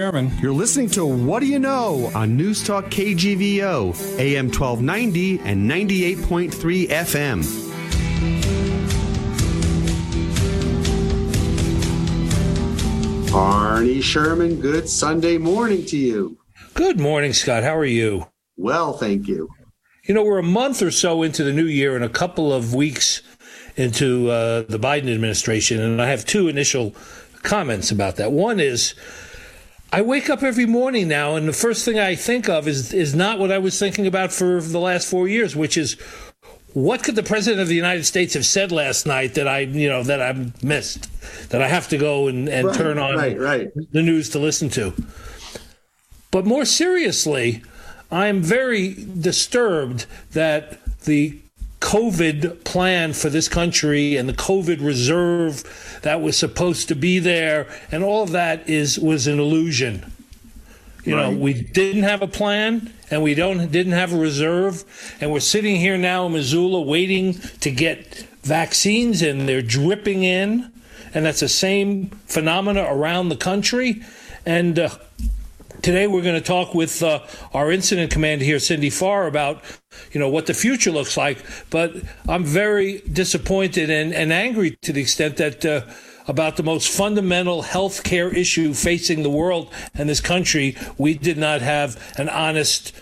Chairman, you're listening to What Do You Know on News Talk KGVO, AM 1290 and 98.3 FM. Arnie Sherman, good Sunday morning to you. Good morning, Scott. How are you? Well, thank you. You know, we're a month or so into the new year and a couple of weeks into uh, the Biden administration, and I have two initial comments about that. One is, I wake up every morning now, and the first thing I think of is is not what I was thinking about for the last four years, which is what could the president of the United States have said last night that I, you know, that I missed, that I have to go and, and Right, turn on right, right. the news to listen to. But more seriously, I'm very disturbed that the COVID plan for this country and the COVID reserve that was supposed to be there and all of that is was an illusion. You know, we didn't have a plan and we don't didn't have a reserve and we're sitting here now in Missoula waiting to get vaccines and they're dripping in and that's the same phenomena around the country and uh, Today we're going to talk with uh, our incident commander here, Cindy Farr, about you know what the future looks like. But I'm very disappointed and, and angry to the extent that uh, about the most fundamental health care issue facing the world and this country, we did not have an honest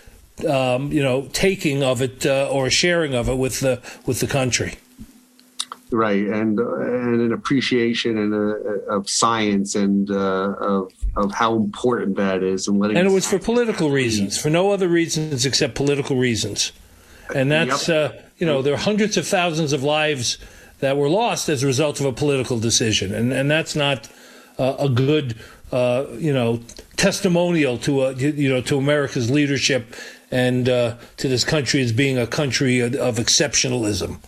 um, you know taking of it uh, or a sharing of it with the with the country. Right, and uh, and an appreciation and uh, of science and uh, of of how important that is, and letting And it was for political reasons, for no other reasons except political reasons. And that's, uh, you know, there are hundreds of thousands of lives that were lost as a result of a political decision. And, and that's not uh, a good, uh, you know, testimonial to, a, you know, to America's leadership and uh, to this country as being a country of, of exceptionalism.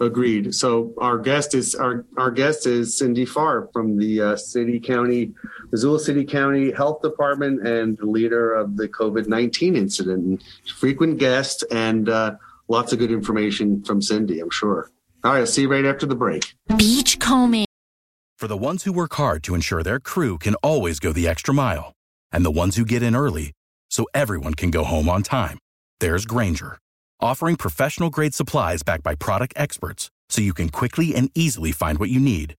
Agreed. So our guest is our our guest is Cindy Farr from the uh, City County, Missoula City County Health Department, and the leader of the COVID nineteen incident. Frequent guest and uh, lots of good information from Cindy. I'm sure. All right. I'll see you right after the break. Beachcombing. For the ones who work hard to ensure their crew can always go the extra mile, and the ones who get in early so everyone can go home on time, there's Grainger, offering professional grade supplies backed by product experts so you can quickly and easily find what you need.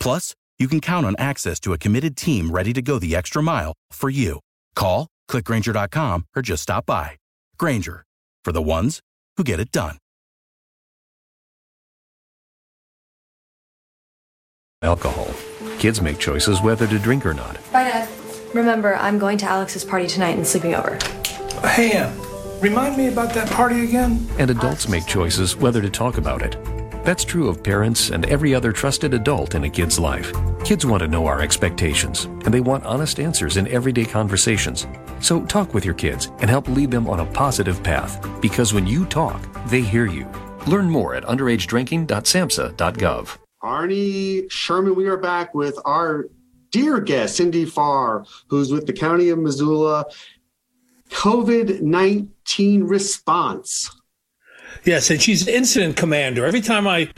Plus, you can count on access to a committed team ready to go the extra mile for you. Call, clickgranger.com, or just stop by. Grainger, for the ones who get it done. alcohol. Kids make choices whether to drink or not. Bye, Dad. Remember, I'm going to Alex's party tonight and sleeping over. Hey, Em, remind me about that party again? And adults make choices whether to talk about it. That's true of parents and every other trusted adult in a kid's life. Kids want to know our expectations, and they want honest answers in everyday conversations. So talk with your kids and help lead them on a positive path, because when you talk, they hear you. Learn more at underagedrinking.samhsa.gov. Arnie Sherman, we are back with our dear guest, Cindy Farr, who's with the County of Missoula COVID 19 response. Yes, and she's incident commander. Every time I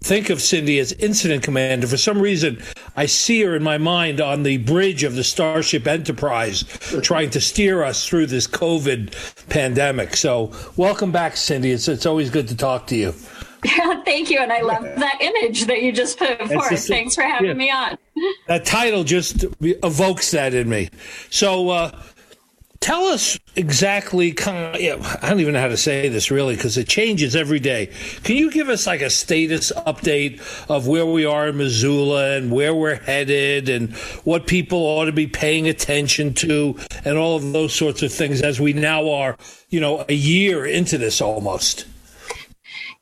think of Cindy as incident commander, for some reason, I see her in my mind on the bridge of the Starship Enterprise trying to steer us through this COVID pandemic. So, welcome back, Cindy. It's, it's always good to talk to you. Yeah, thank you. And I love that image that you just put forth. just- Thanks for having yeah. me on. That title just evokes that in me. So, uh, tell us exactly. Kind of, I don't even know how to say this really because it changes every day. Can you give us like a status update of where we are in Missoula and where we're headed and what people ought to be paying attention to and all of those sorts of things as we now are, you know, a year into this almost?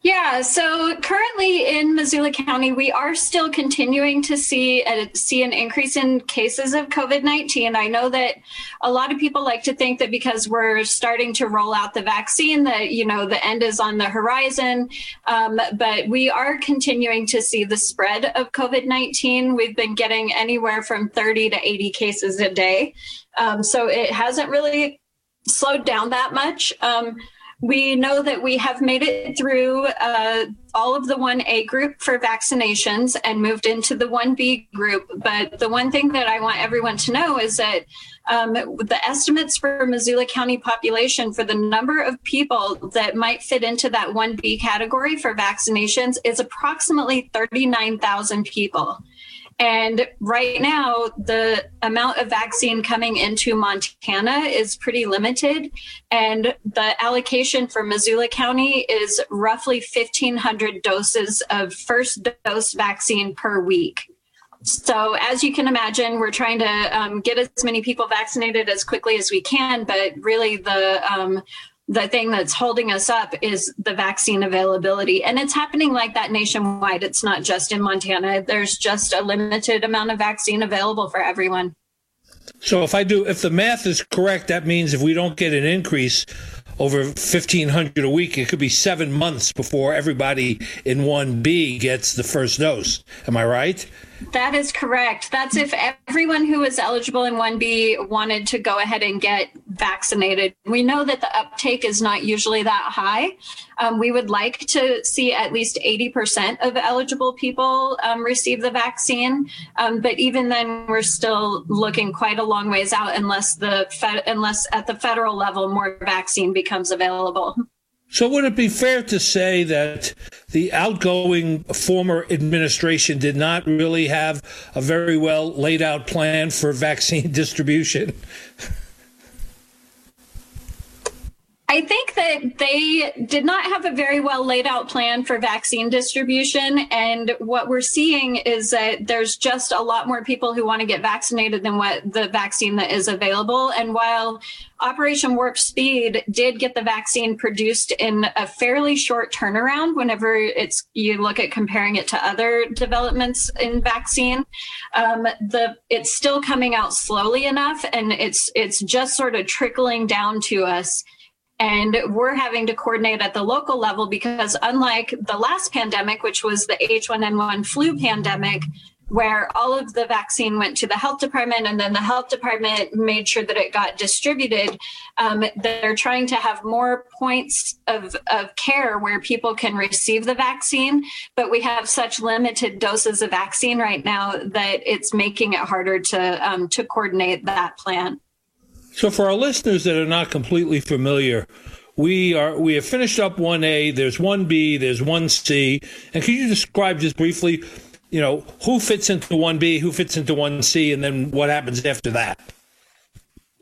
Yeah, so currently in Missoula County, we are still continuing to see a, see an increase in cases of COVID nineteen. I know that a lot of people like to think that because we're starting to roll out the vaccine, that you know the end is on the horizon. Um, but we are continuing to see the spread of COVID nineteen. We've been getting anywhere from thirty to eighty cases a day, um, so it hasn't really slowed down that much. Um, we know that we have made it through uh, all of the 1A group for vaccinations and moved into the 1B group. But the one thing that I want everyone to know is that um, the estimates for Missoula County population for the number of people that might fit into that 1B category for vaccinations is approximately 39,000 people. And right now, the amount of vaccine coming into Montana is pretty limited. And the allocation for Missoula County is roughly 1,500 doses of first dose vaccine per week. So, as you can imagine, we're trying to um, get as many people vaccinated as quickly as we can, but really the um, the thing that's holding us up is the vaccine availability. And it's happening like that nationwide. It's not just in Montana. There's just a limited amount of vaccine available for everyone. So if I do, if the math is correct, that means if we don't get an increase over 1500 a week, it could be seven months before everybody in 1B gets the first dose. Am I right? That is correct. That's if everyone who is eligible in 1B wanted to go ahead and get vaccinated. We know that the uptake is not usually that high. Um, we would like to see at least 80% of eligible people um, receive the vaccine. Um, but even then, we're still looking quite a long ways out unless the unless at the federal level more vaccine becomes available. So, would it be fair to say that the outgoing former administration did not really have a very well laid out plan for vaccine distribution? I think that they did not have a very well laid out plan for vaccine distribution. And what we're seeing is that there's just a lot more people who want to get vaccinated than what the vaccine that is available. And while Operation Warp Speed did get the vaccine produced in a fairly short turnaround whenever it's you look at comparing it to other developments in vaccine. Um, the it's still coming out slowly enough and it's it's just sort of trickling down to us and we're having to coordinate at the local level because, unlike the last pandemic, which was the H1N1 flu pandemic, where all of the vaccine went to the health department and then the health department made sure that it got distributed. Um, they're trying to have more points of, of care where people can receive the vaccine, but we have such limited doses of vaccine right now that it's making it harder to um, to coordinate that plan. So, for our listeners that are not completely familiar, we are we have finished up one A. There's one B. There's one C. And can you describe just briefly, you know, who fits into one B, who fits into one C, and then what happens after that?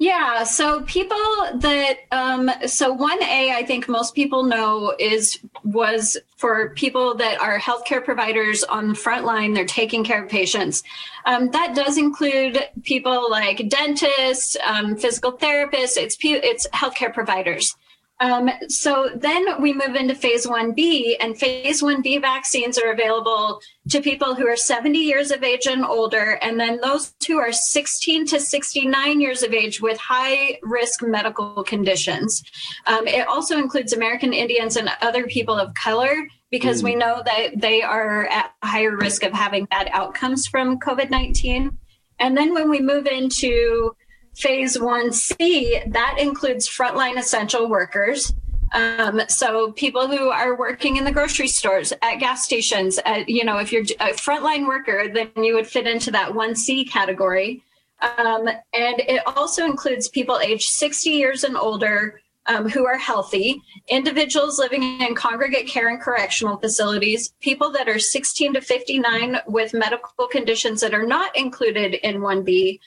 Yeah, so people that um, so one A, I think most people know is was for people that are healthcare providers on the front line. They're taking care of patients. Um, that does include people like dentists, um, physical therapists. It's it's healthcare providers. Um, so then we move into phase 1B, and phase 1B vaccines are available to people who are 70 years of age and older, and then those who are 16 to 69 years of age with high risk medical conditions. Um, it also includes American Indians and other people of color because mm. we know that they are at higher risk of having bad outcomes from COVID 19. And then when we move into Phase 1C, that includes frontline essential workers. Um, so people who are working in the grocery stores, at gas stations, at, you know, if you're a frontline worker, then you would fit into that 1C category. Um, and it also includes people aged 60 years and older um, who are healthy, individuals living in congregate care and correctional facilities, people that are 16 to 59 with medical conditions that are not included in 1B,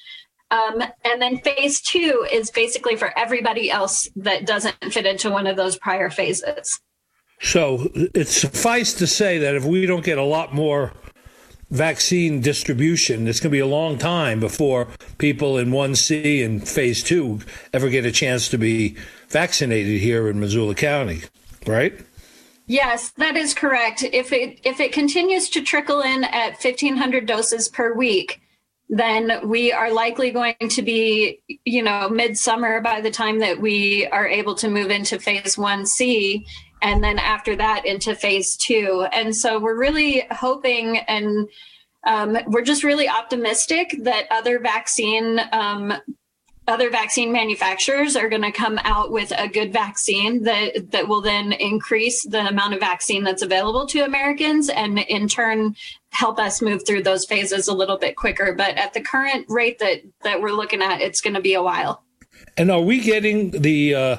um, and then phase two is basically for everybody else that doesn't fit into one of those prior phases. So it suffice to say that if we don't get a lot more vaccine distribution, it's going to be a long time before people in 1C and phase two ever get a chance to be vaccinated here in Missoula County, right? Yes, that is correct. If it if it continues to trickle in at 1500 doses per week, then we are likely going to be, you know, midsummer by the time that we are able to move into phase 1C and then after that into phase 2. And so we're really hoping and um, we're just really optimistic that other vaccine um, other vaccine manufacturers are going to come out with a good vaccine that that will then increase the amount of vaccine that's available to Americans and in turn help us move through those phases a little bit quicker but at the current rate that that we're looking at it's going to be a while. And are we getting the uh,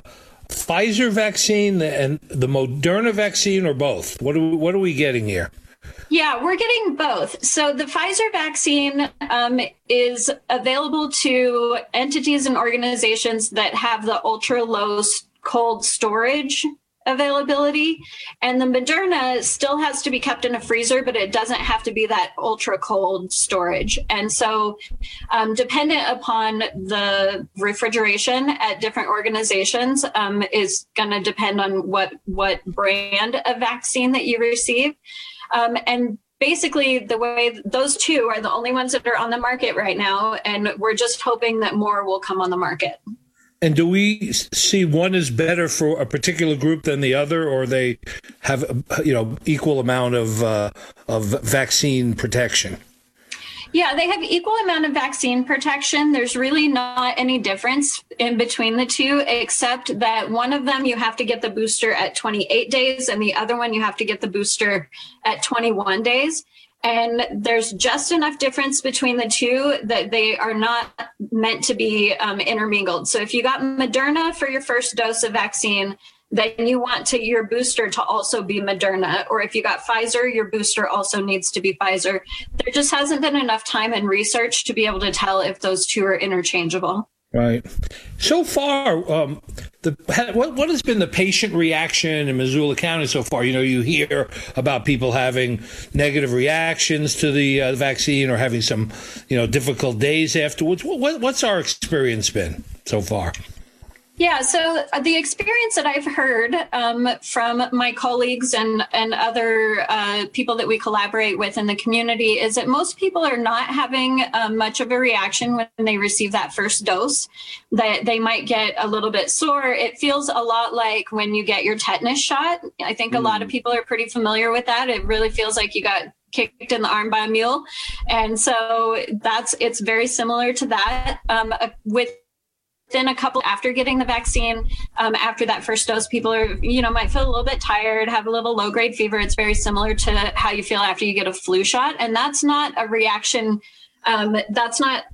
Pfizer vaccine and the Moderna vaccine or both? What are we, what are we getting here? Yeah, we're getting both. So the Pfizer vaccine um, is available to entities and organizations that have the ultra low cold storage availability. And the Moderna still has to be kept in a freezer, but it doesn't have to be that ultra cold storage. And so, um, dependent upon the refrigeration at different organizations, um, is going to depend on what what brand of vaccine that you receive. Um, and basically the way those two are the only ones that are on the market right now and we're just hoping that more will come on the market and do we see one is better for a particular group than the other, or they have you know equal amount of uh, of vaccine protection? Yeah, they have equal amount of vaccine protection. There's really not any difference in between the two, except that one of them you have to get the booster at 28 days, and the other one you have to get the booster at 21 days. And there's just enough difference between the two that they are not meant to be um, intermingled. So if you got Moderna for your first dose of vaccine, then you want to your booster to also be Moderna. Or if you got Pfizer, your booster also needs to be Pfizer. There just hasn't been enough time and research to be able to tell if those two are interchangeable. Right. So far, um, the what, what has been the patient reaction in Missoula County so far? You know, you hear about people having negative reactions to the uh, vaccine or having some, you know, difficult days afterwards. What, what's our experience been so far? Yeah, so uh, the experience that I've heard um, from my colleagues and, and other uh, people that we collaborate with in the community is that most people are not having uh, much of a reaction when they receive that first dose. That they might get a little bit sore. It feels a lot like when you get your tetanus shot. I think mm. a lot of mm. people are pretty familiar with that. It really feels like you got kicked in the arm by a mule, and so that's it's very similar to that. Um, uh, with within a couple after getting the vaccine um, after that first dose people are you know might feel a little bit tired have a little low grade fever. It's very similar to how you feel after you get a flu shot. And that's not a reaction um, that's not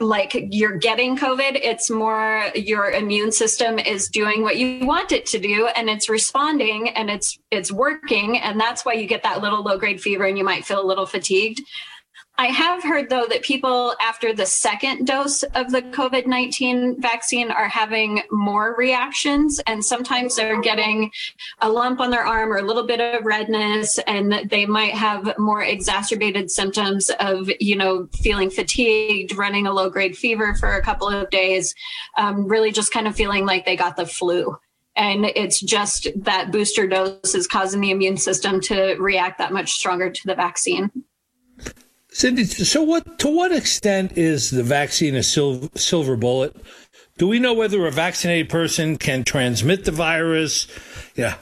like you're getting covid. It's more your immune system is doing what you want it to do and it's responding and it's it's working. And that's why you get that little low grade fever and you might feel a little fatigued I have heard, though, that people after the second dose of the COVID 19 vaccine are having more reactions. And sometimes they're getting a lump on their arm or a little bit of redness, and they might have more exacerbated symptoms of, you know, feeling fatigued, running a low grade fever for a couple of days, um, really just kind of feeling like they got the flu and it's just that booster dose is causing the immune system to react that much stronger to the vaccine. Cindy, so what? To what extent is the vaccine a sil- silver bullet? Do we know whether a vaccinated person can transmit the virus?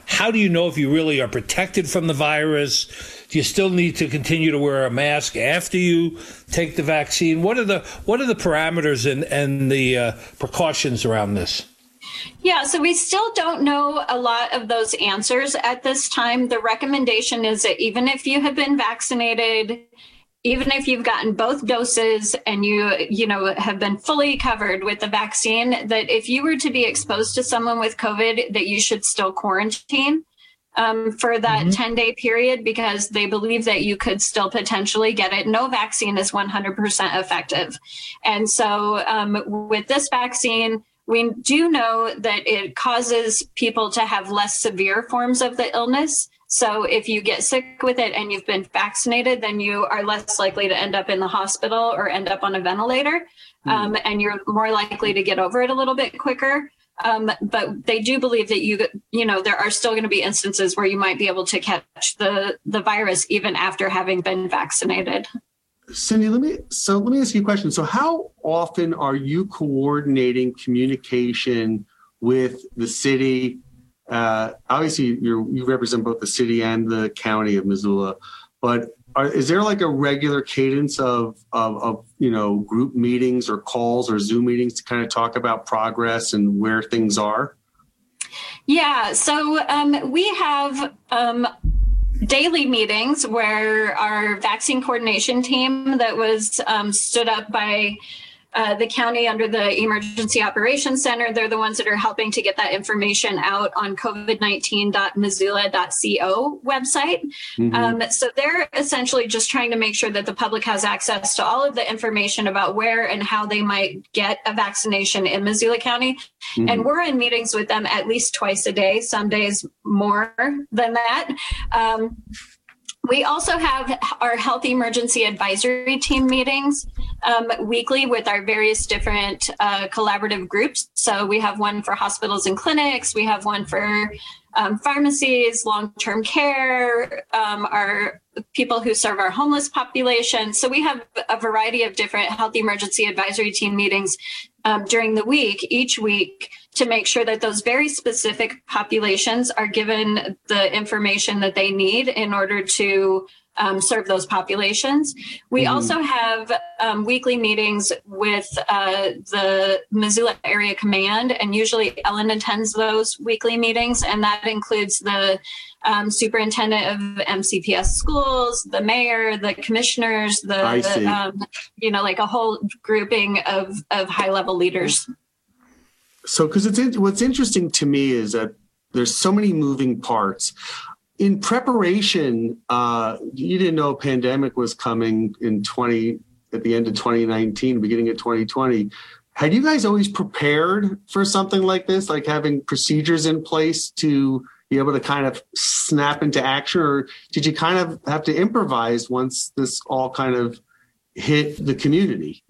How do you know if you really are protected from the virus? Do you still need to continue to wear a mask after you take the vaccine? What are the what are the parameters and and the uh, precautions around this? Yeah, so we still don't know a lot of those answers at this time. The recommendation is that even if you have been vaccinated, even if you've gotten both doses and you you know have been fully covered with the vaccine that if you were to be exposed to someone with covid that you should still quarantine um, for that mm-hmm. 10 day period because they believe that you could still potentially get it. No vaccine is 100% effective. And so um, with this vaccine we do know that it causes people to have less severe forms of the illness so if you get sick with it and you've been vaccinated, then you are less likely to end up in the hospital or end up on a ventilator. Mm. Um, and you're more likely to get over it a little bit quicker. Um, but they do believe that you you know there are still going to be instances where you might be able to catch the the virus even after having been vaccinated. Cindy, let me so let me ask you a question. So, how often are you coordinating communication with the city? Uh, obviously, you you represent both the city and the county of Missoula, but are, is there like a regular cadence of, of of you know group meetings or calls or Zoom meetings to kind of talk about progress and where things are? Yeah, so um, we have um, daily meetings where our vaccine coordination team that was um, stood up by uh, the county under the Emergency Operations Center, they're the ones that are helping to get that information out on covid19.missoula.co website. Mm-hmm. Um, so they're essentially just trying to make sure that the public has access to all of the information about where and how they might get a vaccination in Missoula County. Mm-hmm. And we're in meetings with them at least twice a day, some days more than that. Um, we also have our health emergency advisory team meetings um, weekly with our various different uh, collaborative groups. So we have one for hospitals and clinics, we have one for um, pharmacies, long term care, um, our people who serve our homeless population. So we have a variety of different health emergency advisory team meetings um, during the week, each week, to make sure that those very specific populations are given the information that they need in order to um, serve those populations. We mm-hmm. also have um, weekly meetings with uh, the Missoula Area Command, and usually Ellen attends those weekly meetings, and that includes the um, superintendent of MCPS schools, the mayor, the commissioners, the, the um, you know, like a whole grouping of of high level leaders. So, because it's in, what's interesting to me is that there's so many moving parts in preparation, uh, you didn't know a pandemic was coming in 20 at the end of 2019, beginning of 2020. Had you guys always prepared for something like this, like having procedures in place to be able to kind of snap into action, or did you kind of have to improvise once this all kind of hit the community?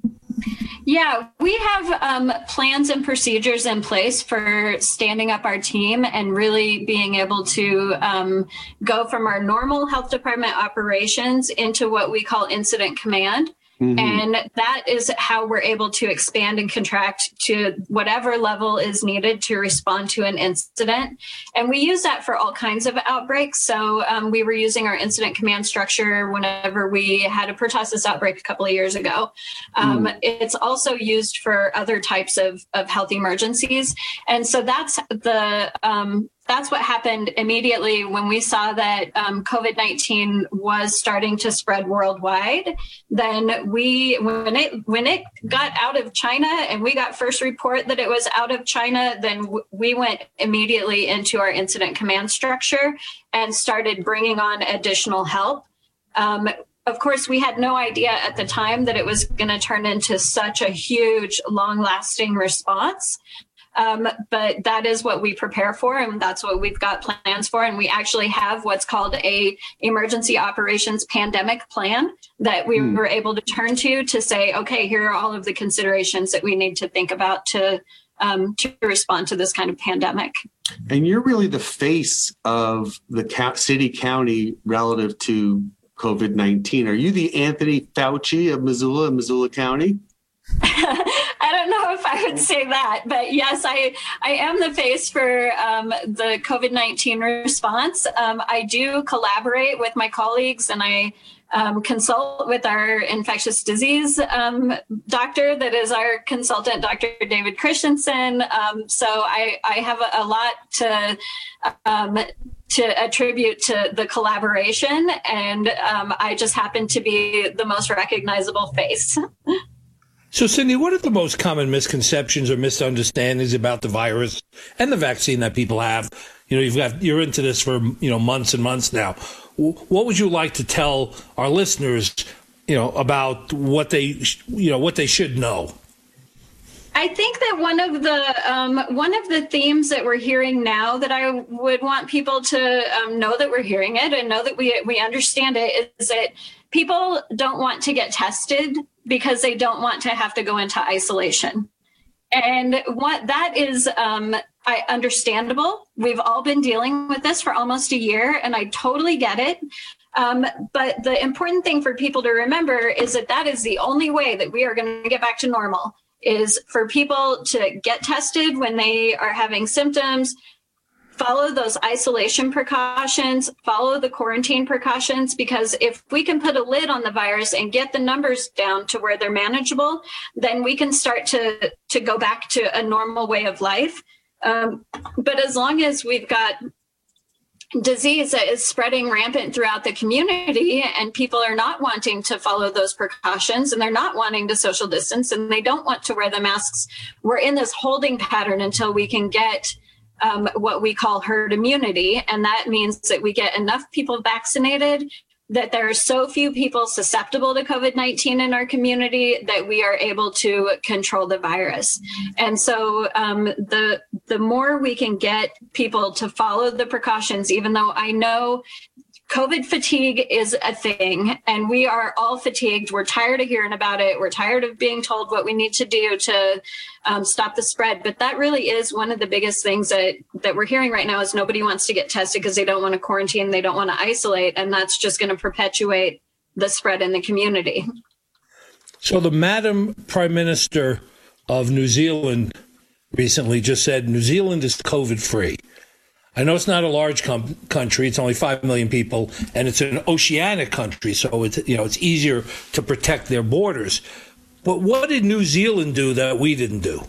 Yeah, we have um, plans and procedures in place for standing up our team and really being able to um, go from our normal health department operations into what we call incident command. Mm-hmm. And that is how we're able to expand and contract to whatever level is needed to respond to an incident. And we use that for all kinds of outbreaks. So um, we were using our incident command structure whenever we had a pertussis outbreak a couple of years ago. Um, mm. It's also used for other types of, of health emergencies. And so that's the um, that's what happened immediately when we saw that um, COVID nineteen was starting to spread worldwide. Then we, when it when it got out of China and we got first report that it was out of China, then w- we went immediately into our incident command structure and started bringing on additional help. Um, of course, we had no idea at the time that it was going to turn into such a huge, long lasting response. Um, but that is what we prepare for, and that's what we've got plans for. And we actually have what's called a emergency operations pandemic plan that we mm. were able to turn to to say, okay, here are all of the considerations that we need to think about to um, to respond to this kind of pandemic. And you're really the face of the city county relative to COVID 19. Are you the Anthony Fauci of Missoula and Missoula County? I don't know if I would say that, but yes, I I am the face for um, the COVID nineteen response. Um, I do collaborate with my colleagues, and I um, consult with our infectious disease um, doctor, that is our consultant, Dr. David Christensen. Um, so I I have a, a lot to um, to attribute to the collaboration, and I just happen to be the most recognizable face. So, Cindy, what are the most common misconceptions or misunderstandings about the virus and the vaccine that people have? You know, you've got you're into this for you know months and months now. What would you like to tell our listeners, you know, about what they you know what they should know? I think that one of the um, one of the themes that we're hearing now that I would want people to um, know that we're hearing it and know that we we understand it is that people don't want to get tested because they don't want to have to go into isolation. And what that is um, I understandable. We've all been dealing with this for almost a year, and I totally get it. Um, but the important thing for people to remember is that that is the only way that we are going to get back to normal is for people to get tested when they are having symptoms, follow those isolation precautions, follow the quarantine precautions, because if we can put a lid on the virus and get the numbers down to where they're manageable, then we can start to, to go back to a normal way of life. Um, but as long as we've got disease that is spreading rampant throughout the community and people are not wanting to follow those precautions and they're not wanting to social distance and they don't want to wear the masks. We're in this holding pattern until we can get um, what we call herd immunity and that means that we get enough people vaccinated that there are so few people susceptible to COVID 19 in our community that we are able to control the virus. And so um, the, the more we can get people to follow the precautions, even though I know COVID fatigue is a thing, and we are all fatigued. We're tired of hearing about it. We're tired of being told what we need to do to um, stop the spread. But that really is one of the biggest things that that we're hearing right now is nobody wants to get tested because they don't want to quarantine, they don't want to isolate, and that's just going to perpetuate the spread in the community. So the Madam Prime Minister of New Zealand recently just said New Zealand is COVID free. I know it's not a large com- country; it's only five million people, and it's an oceanic country, so it's you know it's easier to protect their borders. But what did New Zealand do that we didn't do?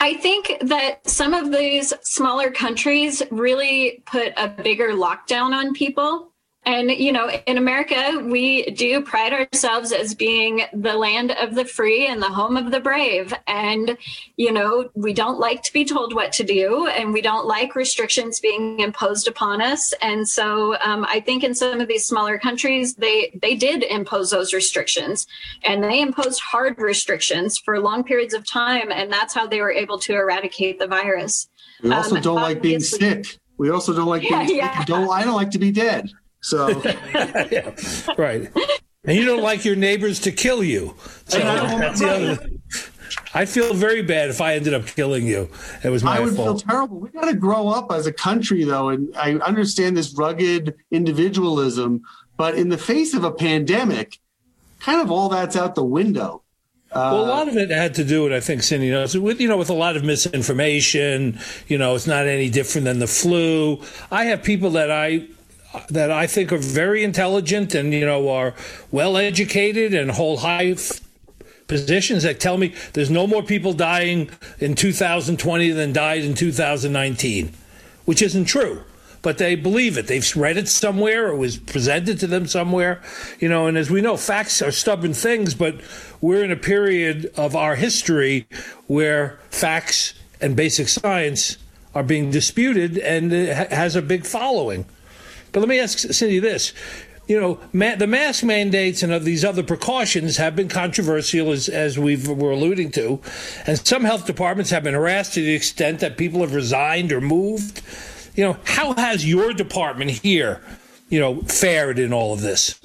I think that some of these smaller countries really put a bigger lockdown on people. And, you know, in America, we do pride ourselves as being the land of the free and the home of the brave. And, you know, we don't like to be told what to do and we don't like restrictions being imposed upon us. And so um, I think in some of these smaller countries, they, they did impose those restrictions and they imposed hard restrictions for long periods of time. And that's how they were able to eradicate the virus. We also um, don't like being sick. We also don't like being yeah. Don't, I don't like to be dead. So, yeah, right. And you don't like your neighbors to kill you. So that's the other. I feel very bad if I ended up killing you. It was my fault. I would fault. feel terrible. We got to grow up as a country, though, and I understand this rugged individualism, but in the face of a pandemic, kind of all that's out the window. Uh, well, a lot of it had to do with, I think, Cindy knows, with you know, with a lot of misinformation. You know, it's not any different than the flu. I have people that I that I think are very intelligent and you know are well educated and hold high f- positions that tell me there's no more people dying in 2020 than died in 2019, which isn't true. But they believe it. They've read it somewhere or was presented to them somewhere, you know. And as we know, facts are stubborn things, but we're in a period of our history where facts and basic science are being disputed and it has a big following. But let me ask Cindy this. You know, ma- the mask mandates and of these other precautions have been controversial, as, as we were alluding to. And some health departments have been harassed to the extent that people have resigned or moved. You know, how has your department here, you know, fared in all of this?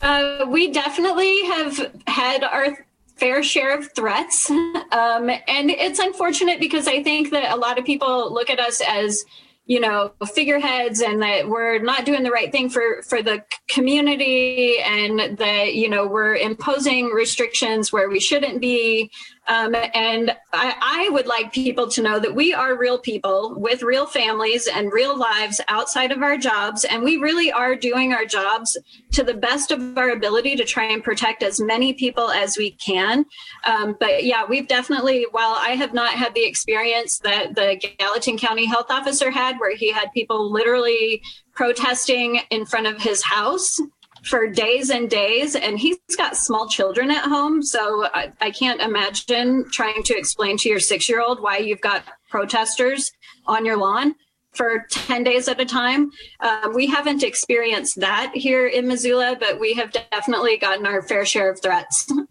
Uh, we definitely have had our fair share of threats. Um, and it's unfortunate because I think that a lot of people look at us as you know figureheads and that we're not doing the right thing for for the community and that you know we're imposing restrictions where we shouldn't be um, and I, I, would like people to know that we are real people with real families and real lives outside of our jobs. And we really are doing our jobs to the best of our ability to try and protect as many people as we can. Um, but yeah, we've definitely, while I have not had the experience that the Gallatin County health officer had, where he had people literally protesting in front of his house for days and days and he's got small children at home so I, I, can't imagine trying to explain to your six year old why you've got protesters on your lawn for 10 days at a time. Uh, we haven't experienced that here in missoula but we have definitely gotten our fair share of threats.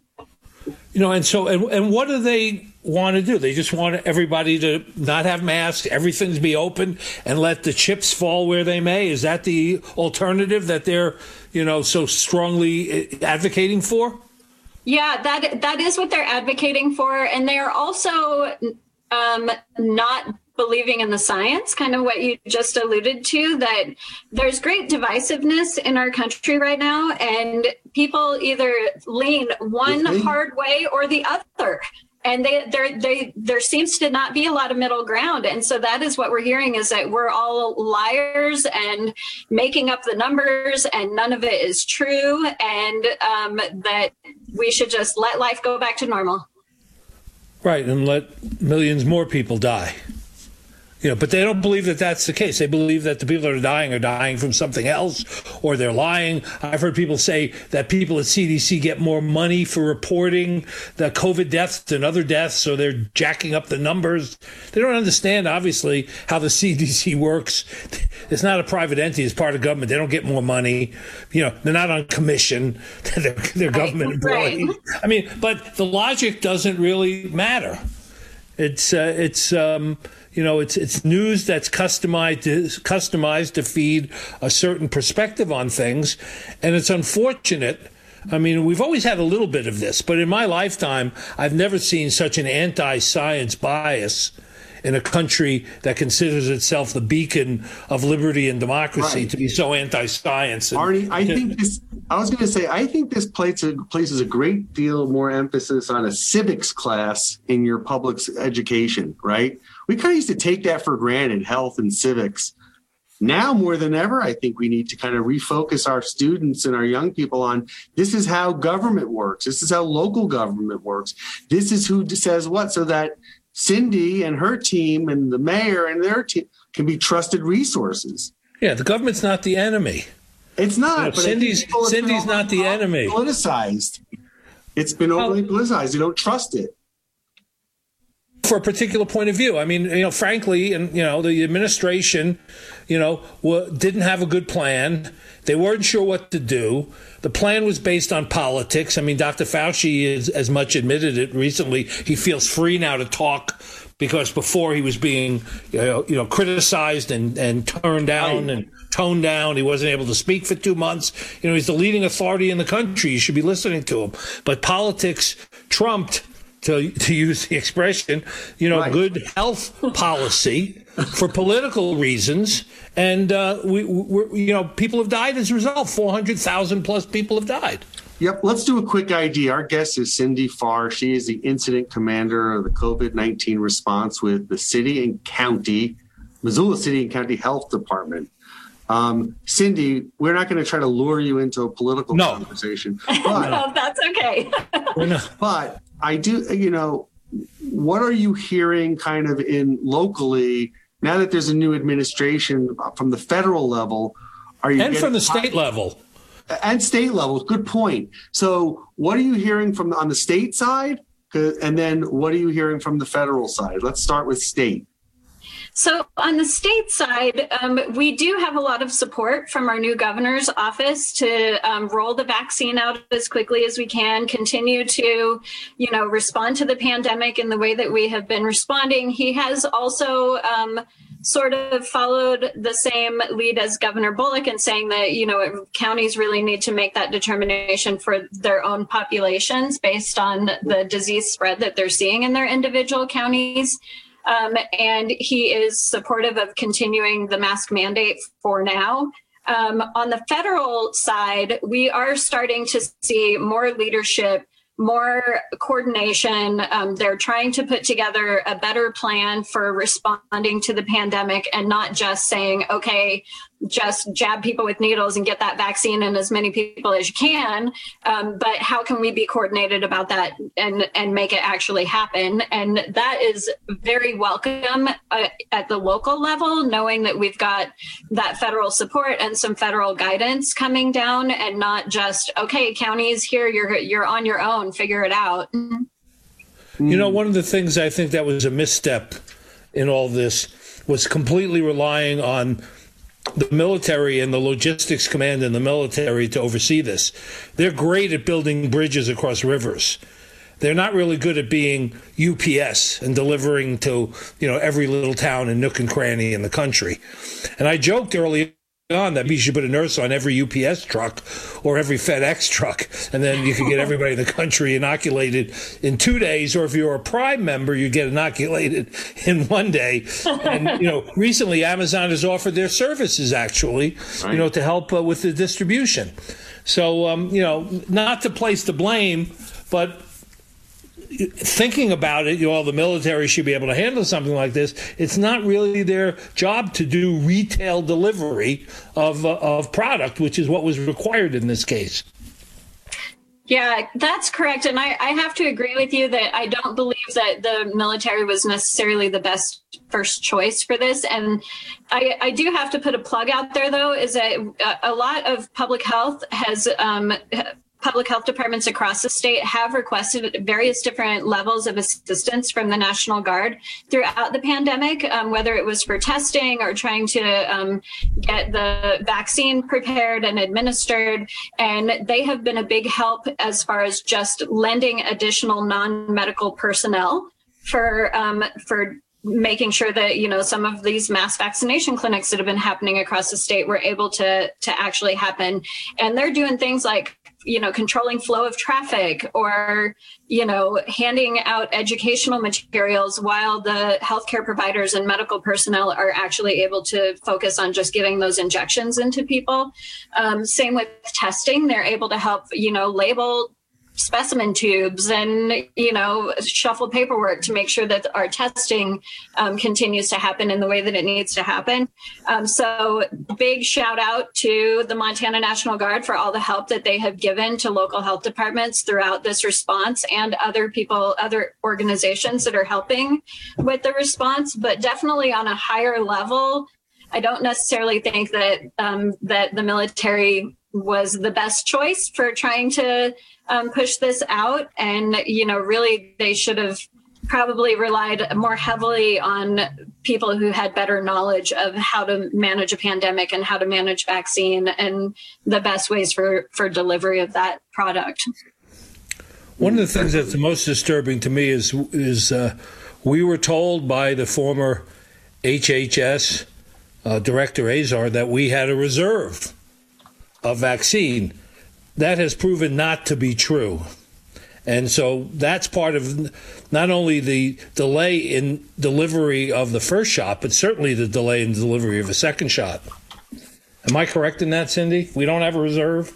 You know and so and, and what are they want to do. They just want everybody to not have masks, everything's be open, and let the chips fall where they may. Is that the alternative that they're, you know, so strongly eh, advocating for? Yeah, that that is what they're advocating for, and they are also um, not believing in the science, kind of what you just alluded to, that there's great divisiveness in our country right now, and people either lean one hard way or the other and they, there they, there seems to not be a lot of middle ground. And so that is what we're hearing is that we're all liars and making up the numbers and none of it is true. And um, that we should just let life go back to normal. Right. And let millions more people die you know, but they don't believe that that's the case. They believe that the people that are dying are dying from something else, or they're lying. I've heard people say that people at CDC get more money for reporting the COVID deaths than other deaths, so they're jacking up the numbers. They don't understand, obviously, how the CDC works. It's not a private entity; it's part of government. They don't get more money. You know, they're not on commission. they're, they're government employees. Right. I mean, but the logic doesn't really matter. It's uh, it's. Um, you know, it's it's news that's customized to, customized to feed a certain perspective on things, and it's unfortunate. I mean, we've always had a little bit of this, but in my lifetime, I've never seen such an anti-science bias in a country that considers itself the beacon of liberty and democracy right. to be so anti-science. Arnie, I think this. I was going to say, I think this places, places a great deal more emphasis on a civics class in your public education, right? We kind of used to take that for granted, health and civics. Now more than ever, I think we need to kind of refocus our students and our young people on this is how government works. This is how local government works. This is who says what, so that Cindy and her team and the mayor and their team can be trusted resources. Yeah, the government's not the enemy. It's not. No, Cindy's Cindy's not the enemy. Politicized. It's been overly politicized. You don't trust it for a particular point of view. I mean, you know, frankly, and you know, the administration, you know, w- didn't have a good plan. They weren't sure what to do. The plan was based on politics. I mean, Dr. Fauci is as much admitted it recently. He feels free now to talk because before he was being, you know, you know criticized and, and turned down and toned down. He wasn't able to speak for two months. You know, he's the leading authority in the country. You should be listening to him. But politics trumped to, to use the expression, you know, right. good health policy for political reasons. And, uh, we, we, you know, people have died as a result. 400,000 plus people have died. Yep. Let's do a quick ID. Our guest is Cindy Farr. She is the incident commander of the COVID 19 response with the city and county, Missoula City and County Health Department. Um, Cindy, we're not going to try to lure you into a political no. conversation. But, no, that's okay. but I do, you know, what are you hearing kind of in locally now that there's a new administration from the federal level? Are you and from the state level? And state level, good point. So, what are you hearing from on the state side, and then what are you hearing from the federal side? Let's start with state. So, on the state side, um, we do have a lot of support from our new governor's office to um, roll the vaccine out as quickly as we can, continue to, you know, respond to the pandemic in the way that we have been responding. He has also um, sort of followed the same lead as Governor Bullock in saying that, you know, counties really need to make that determination for their own populations based on the disease spread that they're seeing in their individual counties. Um, and he is supportive of continuing the mask mandate for now. Um, on the federal side, we are starting to see more leadership more coordination. Um, they're trying to put together a better plan for responding to the pandemic and not just saying, okay, just jab people with needles and get that vaccine in as many people as you can. Um, but how can we be coordinated about that and, and make it actually happen? And that is very welcome uh, at the local level, knowing that we've got that federal support and some federal guidance coming down and not just, okay, counties here, you're, you're on your own, figure it out. You know, one of the things I think that was a misstep in all this was completely relying on the military and the logistics command in the military to oversee this. They're great at building bridges across rivers. They're not really good at being UPS and delivering to, you know, every little town and nook and cranny in the country. And I joked earlier on, that means you put a nurse on every UPS truck or every FedEx truck, and then you can get everybody in the country inoculated in two days. Or if you're a Prime member, you get inoculated in one day. And you know, recently Amazon has offered their services actually, right. you know, to help uh, with the distribution. So um, you know, not to place the blame, but thinking about it, you know, the military should be able to handle something like this. It's not really their job to do retail delivery of uh, of product, which is what was required in this case. Yeah, that's correct. And I, I have to agree with you that I don't believe that the military was necessarily the best first choice for this. And I, I do have to put a plug out there, though, is that a lot of public health has um, public health departments across the state have requested various different levels of assistance from the National Guard throughout the pandemic, um, whether it was for testing or trying to um, get the vaccine prepared and administered. And they have been a big help as far as just lending additional non medical personnel for um, for making sure that you know some of these mass vaccination clinics that have been happening across the state were able to to actually happen and they're doing things like you know controlling flow of traffic or you know handing out educational materials while the healthcare providers and medical personnel are actually able to focus on just giving those injections into people. Um, same with testing. They're able to help you know label specimen tubes and you know shuffle paperwork to make sure that our testing um, continues to happen in the way that it needs to happen. Um, so big shout out to the montana national guard for all the help that they have given to local health departments throughout this response and other people other organizations that are helping with the response but definitely on a higher level I don't necessarily think that um, that the military was the best choice for trying to um, push this out. And, you know, really they should have probably relied more heavily on people who had better knowledge of how to manage a pandemic and how to manage vaccine and the best ways for, for delivery of that product. One of the things that's most disturbing to me is is uh, we were told by the former HHS uh, director Azar that we had a reserve of vaccine that has proven not to be true. And so that's part of not only the delay in delivery of the first shot, but certainly the delay in delivery of a second shot. Am I correct in that, Cindy? We don't have a reserve?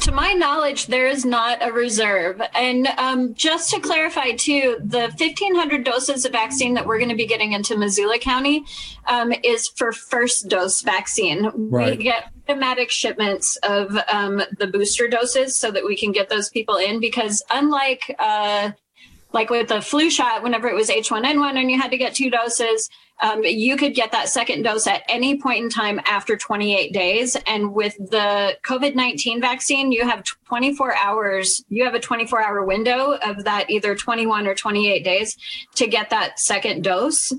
to my knowledge, there is not a reserve. And um, just to clarify, too, the 1,500 doses of vaccine that we're going to be getting into Missoula County um, is for first dose vaccine. Right. We get automatic shipments of um, the booster doses so that we can get those people in because, unlike uh, like with the flu shot, whenever it was H1N1 and you had to get two doses, um, you could get that second dose at any point in time after 28 days. And with the COVID 19 vaccine, you have 24 hours, you have a 24 hour window of that either 21 or 28 days to get that second dose.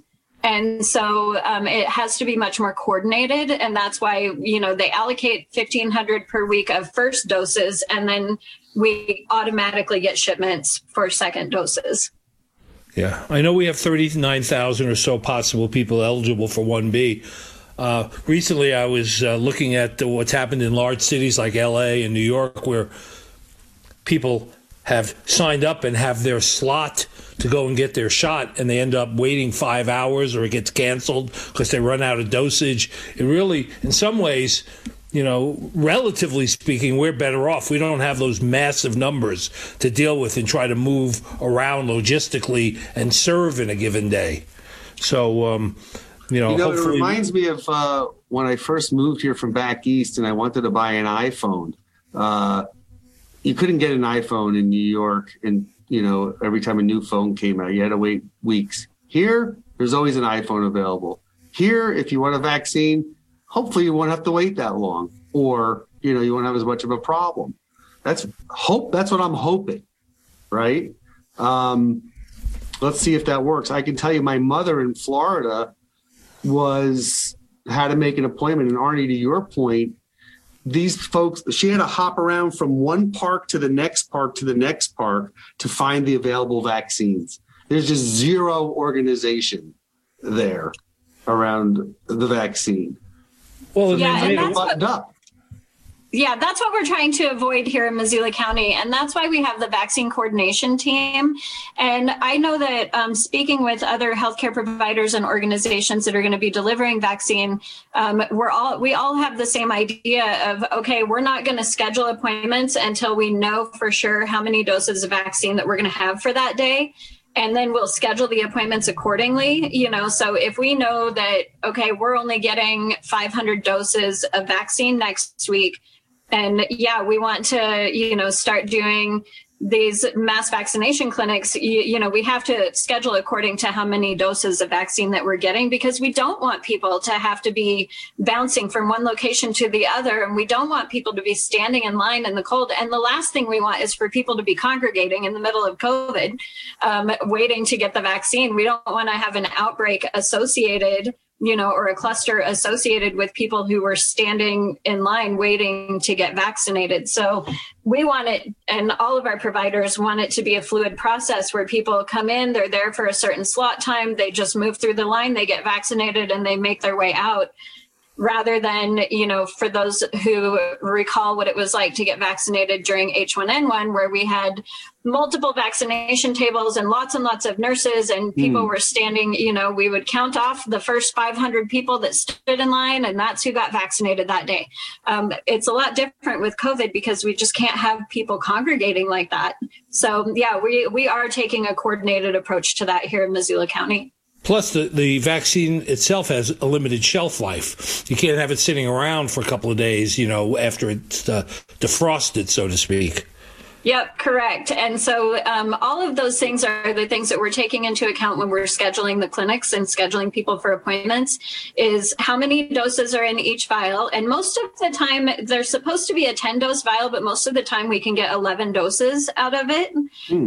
And so um, it has to be much more coordinated. And that's why, you know, they allocate 1500 per week of first doses and then we automatically get shipments for second doses. Yeah, I know we have 39,000 or so possible people eligible for 1B. Uh, recently, I was uh, looking at what's happened in large cities like LA and New York, where people have signed up and have their slot to go and get their shot, and they end up waiting five hours or it gets canceled because they run out of dosage. It really, in some ways, you know, relatively speaking, we're better off. We don't have those massive numbers to deal with and try to move around logistically and serve in a given day. So, um, you know, you know it reminds me of uh, when I first moved here from back east and I wanted to buy an iPhone. Uh, you couldn't get an iPhone in New York, and you know, every time a new phone came out, you had to wait weeks. Here, there's always an iPhone available. Here, if you want a vaccine, hopefully you won't have to wait that long or you know you won't have as much of a problem that's hope that's what i'm hoping right um, let's see if that works i can tell you my mother in florida was had to make an appointment and arnie to your point these folks she had to hop around from one park to the next park to the next park to find the available vaccines there's just zero organization there around the vaccine Well, Yeah, then and maybe- that's what- up. Yeah, that's what we're trying to avoid here in Missoula County. And that's why we have the vaccine coordination team. And I know that um, speaking with other healthcare providers and organizations that are going to be delivering vaccine, um, we're all, we all have the same idea of, okay, we're not going to schedule appointments until we know for sure how many doses of vaccine that we're going to have for that day and then we'll schedule the appointments accordingly you know so if we know that okay we're only getting 500 doses of vaccine next week and yeah we want to you know start doing these mass vaccination clinics. You, you know we have to schedule according to how many doses of vaccine that we're getting because we don't want people to have to be bouncing from one location to the other. And we don't want people to be standing in line in the cold. And the last thing we want is for people to be congregating in the middle of covid um, waiting to get the vaccine. We don't want to have an outbreak associated you know, or a cluster associated with people who were standing in line waiting to get vaccinated. So we want it, and all of our providers want it to be a fluid process where people come in, they're there for a certain slot time, they just move through the line, they get vaccinated, and they make their way out. Rather than, you know, for those who recall what it was like to get vaccinated during H1N1, where we had multiple vaccination tables and lots and lots of nurses and people were standing you know we would count off the first 500 people that stood in line and that's who got vaccinated that day um, it's a lot different with covid because we just can't have people congregating like that so yeah we we are taking a coordinated approach to that here in missoula county Plus, the, the vaccine itself has a limited shelf life. You can't have it sitting around for a couple of days, you know, after it's uh, defrosted, so to speak. Yep, correct. And so um, all of those things are the things that we're taking into account when we're scheduling the clinics and scheduling people for appointments is how many doses are in each vial. And most of the time, there's supposed to be a 10 dose vial, but most of the time we can get 11 doses out of it.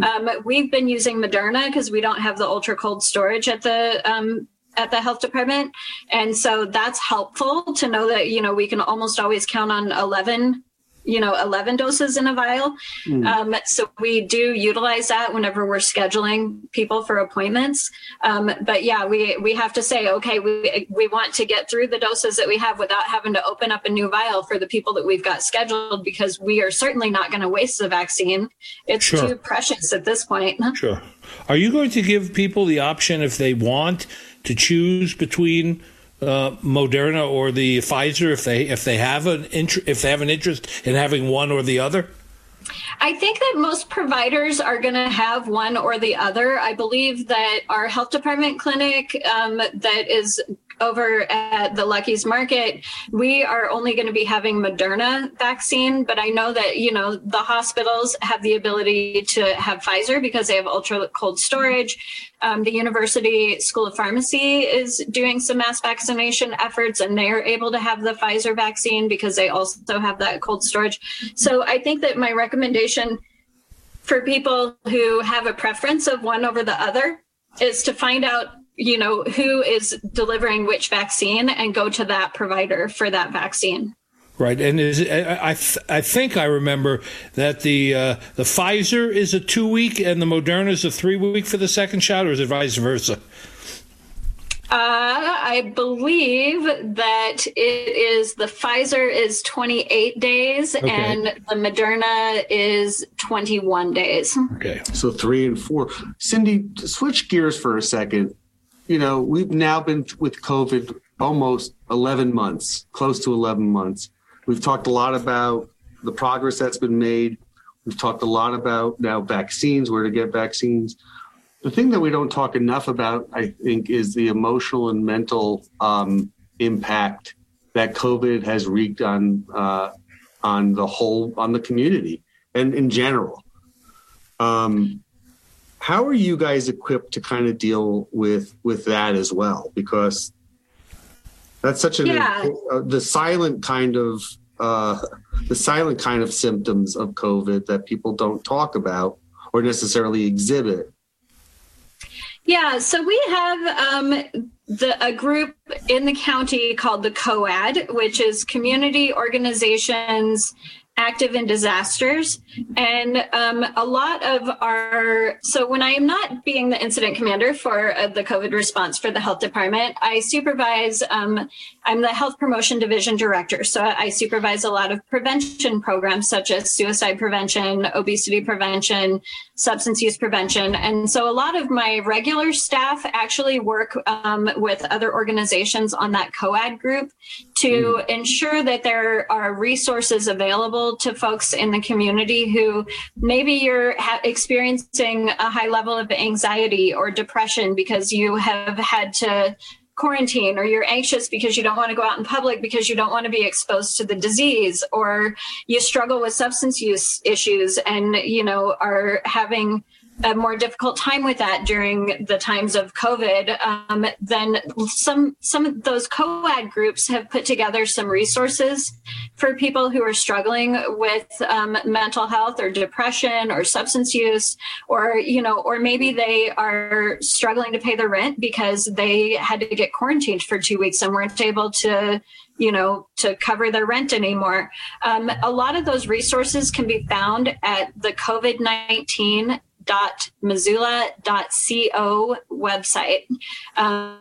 Um, we've been using Moderna because we don't have the ultra cold storage at the um, at the health department and so that's helpful to know that you know we can almost always count on 11 you know 11 doses in a vial. Um, so we do utilize that whenever we're scheduling people for appointments. Um, but yeah we we have to say okay we we want to get through the doses that we have without having to open up a new vial for the people that we've got scheduled because we are certainly not going to waste the vaccine. It's Sure. too precious at this point. Sure. Are you going to give people the option, if they want, to choose between uh, Moderna or the Pfizer, if they if they have an inter- if they have an interest in having one or the other? I think that most providers are going to have one or the other. I believe that our health department clinic um, that is over at the Lucky's Market, we are only going to be having Moderna vaccine, but I know that, you know, the hospitals have the ability to have Pfizer because they have ultra cold storage. Um, the University School of Pharmacy is doing some mass vaccination efforts and they're able to have the Pfizer vaccine because they also have that cold storage. So I think that my recommendation for people who have a preference of one over the other is to find out you know who is delivering which vaccine and go to that provider for that vaccine Right, and is I I th- I think I remember that the uh, the Pfizer is a two week and the Moderna is a three week for the second shot, or is it vice versa? uh, i believe that it is the pfizer is 28 days Okay. and the moderna is 21 days Okay. So three and four. Cindy, switch gears for a second. You know, we've now been with COVID almost 11 months, close to 11 months. We've talked a lot about the progress that's been made. We've talked a lot about now vaccines, where to get vaccines. The thing that we don't talk enough about, I think, is the emotional and mental um, impact that COVID has wreaked on uh, on the whole on the community and in general. Um, how are you guys equipped to kind of deal with with that as well? Because that's such an Yeah. uh, the silent kind of uh, the silent kind of symptoms of COVID that people don't talk about or necessarily exhibit. Yeah, so we have um, the a group in the county called the COAD, which is Community Organizations active in disasters. And um, a lot of our, so when I am not being the incident commander for uh, the COVID response for the health department, I supervise, um, I'm the health promotion division director. So I supervise a lot of prevention programs such as suicide prevention, obesity prevention, substance use prevention. And so a lot of my regular staff actually work um, with other organizations on that COAD group to mm. ensure that there are resources available to folks in the community who maybe you're ha- experiencing a high level of anxiety or depression because you have had to quarantine or you're anxious because you don't want to go out in public because you don't want to be exposed to the disease or you struggle with substance use issues and you know are having a more difficult time with that during the times of COVID, um, then some some of those COAD groups have put together some resources for people who are struggling with um, mental health or depression or substance use, or you know, or maybe they are struggling to pay their rent because they had to get quarantined for two weeks and weren't able to you know to cover their rent anymore. Um, a lot of those resources can be found at the covid-19 www.missoula.co website. Um,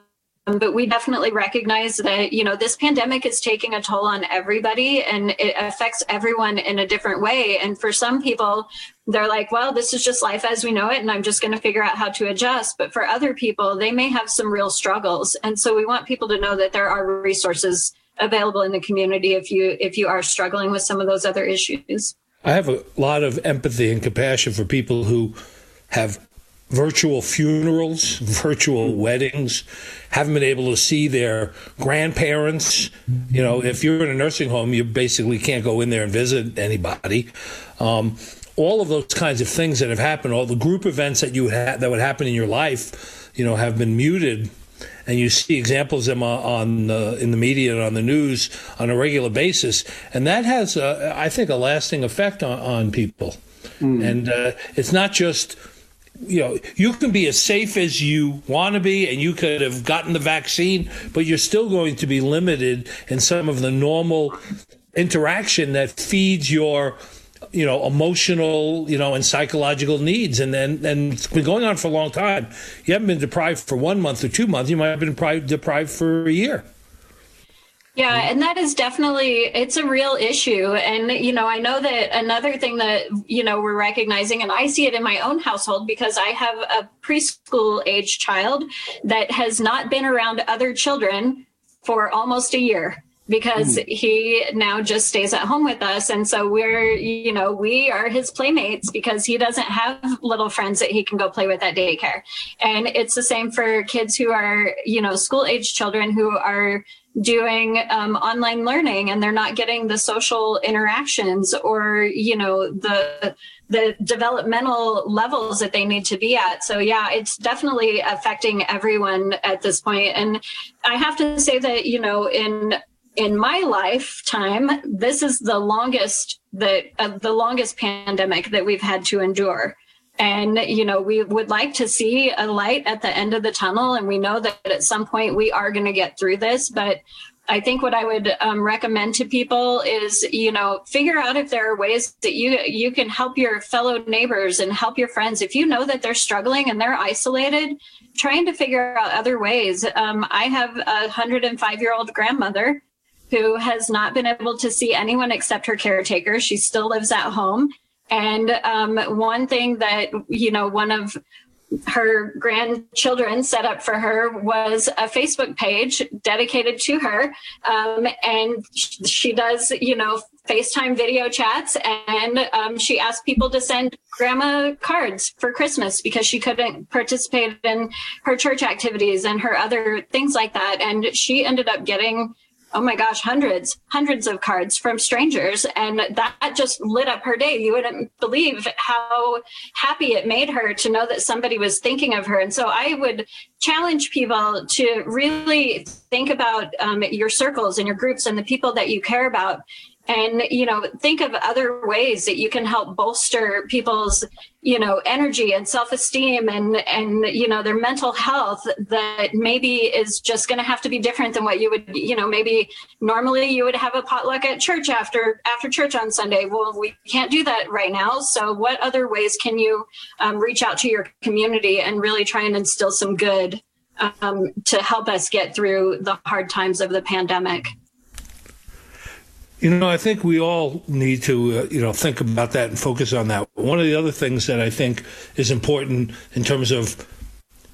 but we definitely recognize that you know this pandemic is taking a toll on everybody and it affects everyone in a different way. And for some people they're like well this is just life as we know it and i'm just going to figure out how to adjust. But for other people they may have some real struggles. And so we want people to know that there are resources available in the community if you if you are struggling with some of those other issues. I have a lot of empathy and compassion for people who have virtual funerals, virtual weddings, haven't been able to see their grandparents. You know, if you're in a nursing home, you basically can't go in there and visit anybody. Um, all of those kinds of things that have happened, all the group events that you ha- that would happen in your life, you know, have been muted. And you see examples of them on uh, in the media and on the news on a regular basis, and that has, uh, I think, a lasting effect on, on people. Mm. And uh, it's not just you know, you can be as safe as you want to be and you could have gotten the vaccine, but you're still going to be limited in some of the normal interaction that feeds your you know emotional you know and psychological needs. And then and it's been going on for a long time. You haven't been deprived for one month or two months. You might have been deprived, deprived for a year yeah, and that is definitely it's a real issue. And you know, I know that another thing that you know we're recognizing, and I see it in my own household because I have a preschool age child that has not been around other children for almost a year because mm. he now just stays at home with us and so we're you know we are his playmates because he doesn't have little friends that he can go play with at daycare and it's the same for kids who are you know school age children who are doing um, online learning and they're not getting the social interactions or you know the the developmental levels that they need to be at. So yeah it's definitely affecting everyone at this point. And i have to say that you know in in my lifetime this is the longest that uh, the longest pandemic that we've had to endure and, you know, we would like to see a light at the end of the tunnel. And we know that at some point we are going to get through this. But I think what I would um, recommend to people is, you know, figure out if there are ways that you you can help your fellow neighbors and help your friends. If you know that they're struggling and they're isolated, trying to figure out other ways. Um, I have a 105 year old grandmother who has not been able to see anyone except her caretaker. She still lives at home and um, one thing that, you know, one of her grandchildren set up for her was a Facebook page dedicated to her. Um, and she does, you know, FaceTime video chats. And um, she asked people to send grandma cards for Christmas because she couldn't participate in her church activities and her other things like that. And she ended up getting oh my gosh, hundreds, hundreds of cards from strangers. And that just lit up her day. You wouldn't believe how happy it made her to know that somebody was thinking of her. And so I would challenge people to really think about um, your circles and your groups and the people that you care about and you know think of other ways that you can help bolster people's you know energy and self-esteem and and you know their mental health that maybe is just going to have to be different than what you would you know maybe normally you would have a potluck at church after after church on sunday. Well we can't do that right now. So what other ways can you um, reach out to your community and really try and instill some good um, to help us get through the hard times of the pandemic you know, I think we all need to, uh, you know, think about that and focus on that. One of the other things that I think is important in terms of,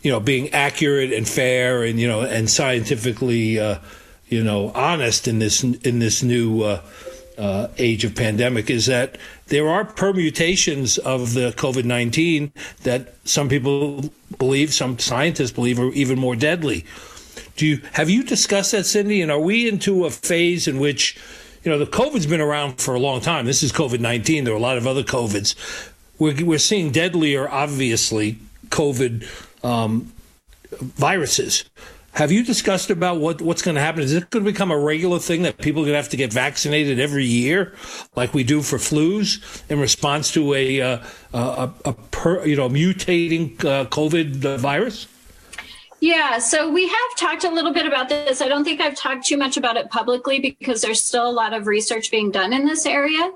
you know, being accurate and fair and you know and scientifically, uh, you know, honest in this in this new uh, uh age of pandemic is that there are permutations of the COVID nineteen that some people believe, some scientists believe, are even more deadly. Do you have you discussed that, Cindy? And are we into a phase in which you know, the COVID's been around for a long time. This is COVID 19. There are a lot of other COVIDs. We're, we're seeing deadlier, obviously, COVID um, viruses. Have you discussed about what, what's going to happen? Is it going to become a regular thing that people are going to have to get vaccinated every year, like we do for flus, in response to a uh, a, a per, you know mutating uh, COVID virus? Yeah, so we have talked a little bit about this. I don't think I've talked too much about it publicly because there's still a lot of research being done in this area.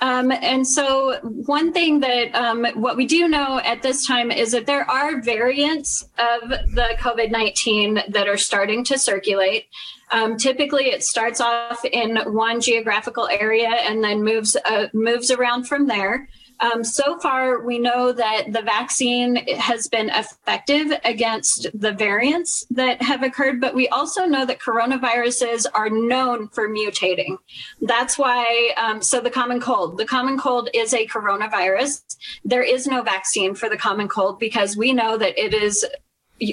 Um, and so, one thing that um, what we do know at this time is that there are variants of the COVID 19 that are starting to circulate. Um, typically, it starts off in one geographical area and then moves uh, moves around from there. Um, so far, we know that the vaccine has been effective against the variants that have occurred, but we also know that coronaviruses are known for mutating. That's why, um, so the common cold, the common cold is a coronavirus. There is no vaccine for the common cold because we know that it is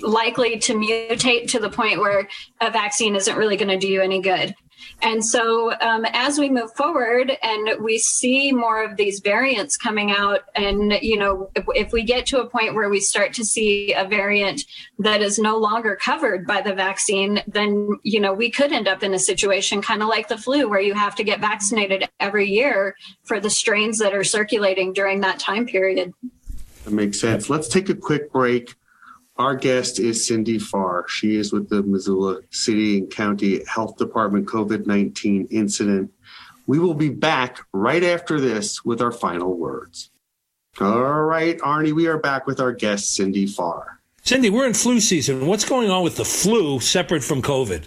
likely to mutate to the point where a vaccine isn't really going to do you any good. And so, um, as we move forward and we see more of these variants coming out, and you know, if, if, we get to a point where we start to see a variant that is no longer covered by the vaccine, then you know, we could end up in a situation kind of like the flu, where you have to get vaccinated every year for the strains that are circulating during that time period. That makes sense. Let's take a quick break. Our guest is Cindy Farr. She is with the Missoula City and County Health Department COVID 19 incident. We will be back right after this with our final words. All right, Arnie, we are back with our guest, Cindy Farr. Cindy, we're in flu season. What's going on with the flu separate from COVID?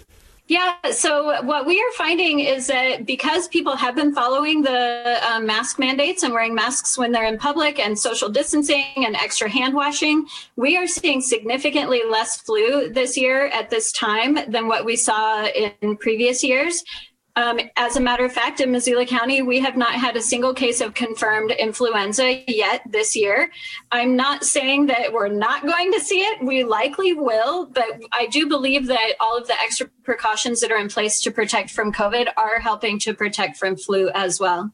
Yeah, so what we are finding is that because people have been following the um, mask mandates and wearing masks when they're in public and social distancing and extra hand washing, we are seeing significantly less flu this year at this time than what we saw in previous years. Um, as a matter of fact, in Missoula County, we have not had a single case of confirmed influenza yet this year. I'm not saying that we're not going to see it. We likely will, but I do believe that all of the extra precautions that are in place to protect from COVID are helping to protect from flu as well.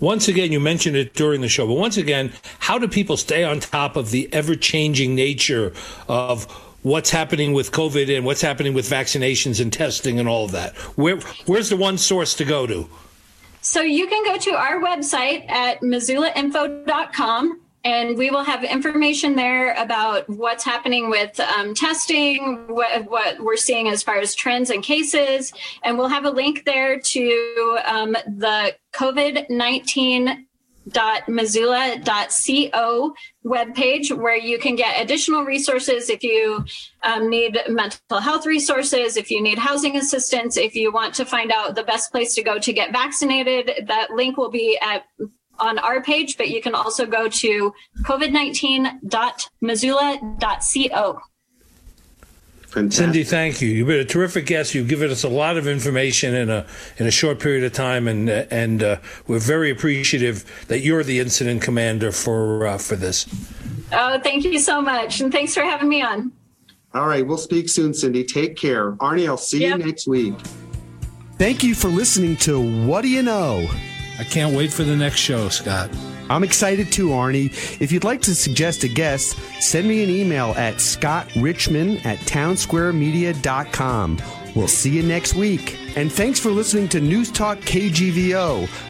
Once again, you mentioned it during the show, but once again, how do people stay on top of the ever changing nature of what's happening with COVID and what's happening with vaccinations and testing and all of that. Where, where's the one source to go to? So you can go to our website at missoulainfo.com and we will have information there about what's happening with um, testing, what, what, we're seeing as far as trends and cases. And we'll have a link there to um, the COVID 19 missoula.co webpage where you can get additional resources if you um, need mental health resources, if you need housing assistance, if you want to find out the best place to go to get vaccinated. That link will be at on our page, but you can also go to covid19.missoula.co. Fantastic. Cindy, thank you. You've been a terrific guest. You've given us a lot of information in a in a short period of time, and and uh, we're very appreciative that you're the incident commander for uh, for this. Oh, thank you so much, and thanks for having me on. All right, we'll speak soon, Cindy. Take care, Arnie. I'll see yep. you next week. Thank you for listening to What Do You Know. I can't wait for the next show, Scott. I'm excited too, Arnie. If you'd like to suggest a guest, send me an email at scottrichmond at townsquaremedia.com We'll see you next week. And thanks for listening to News Talk KGVO.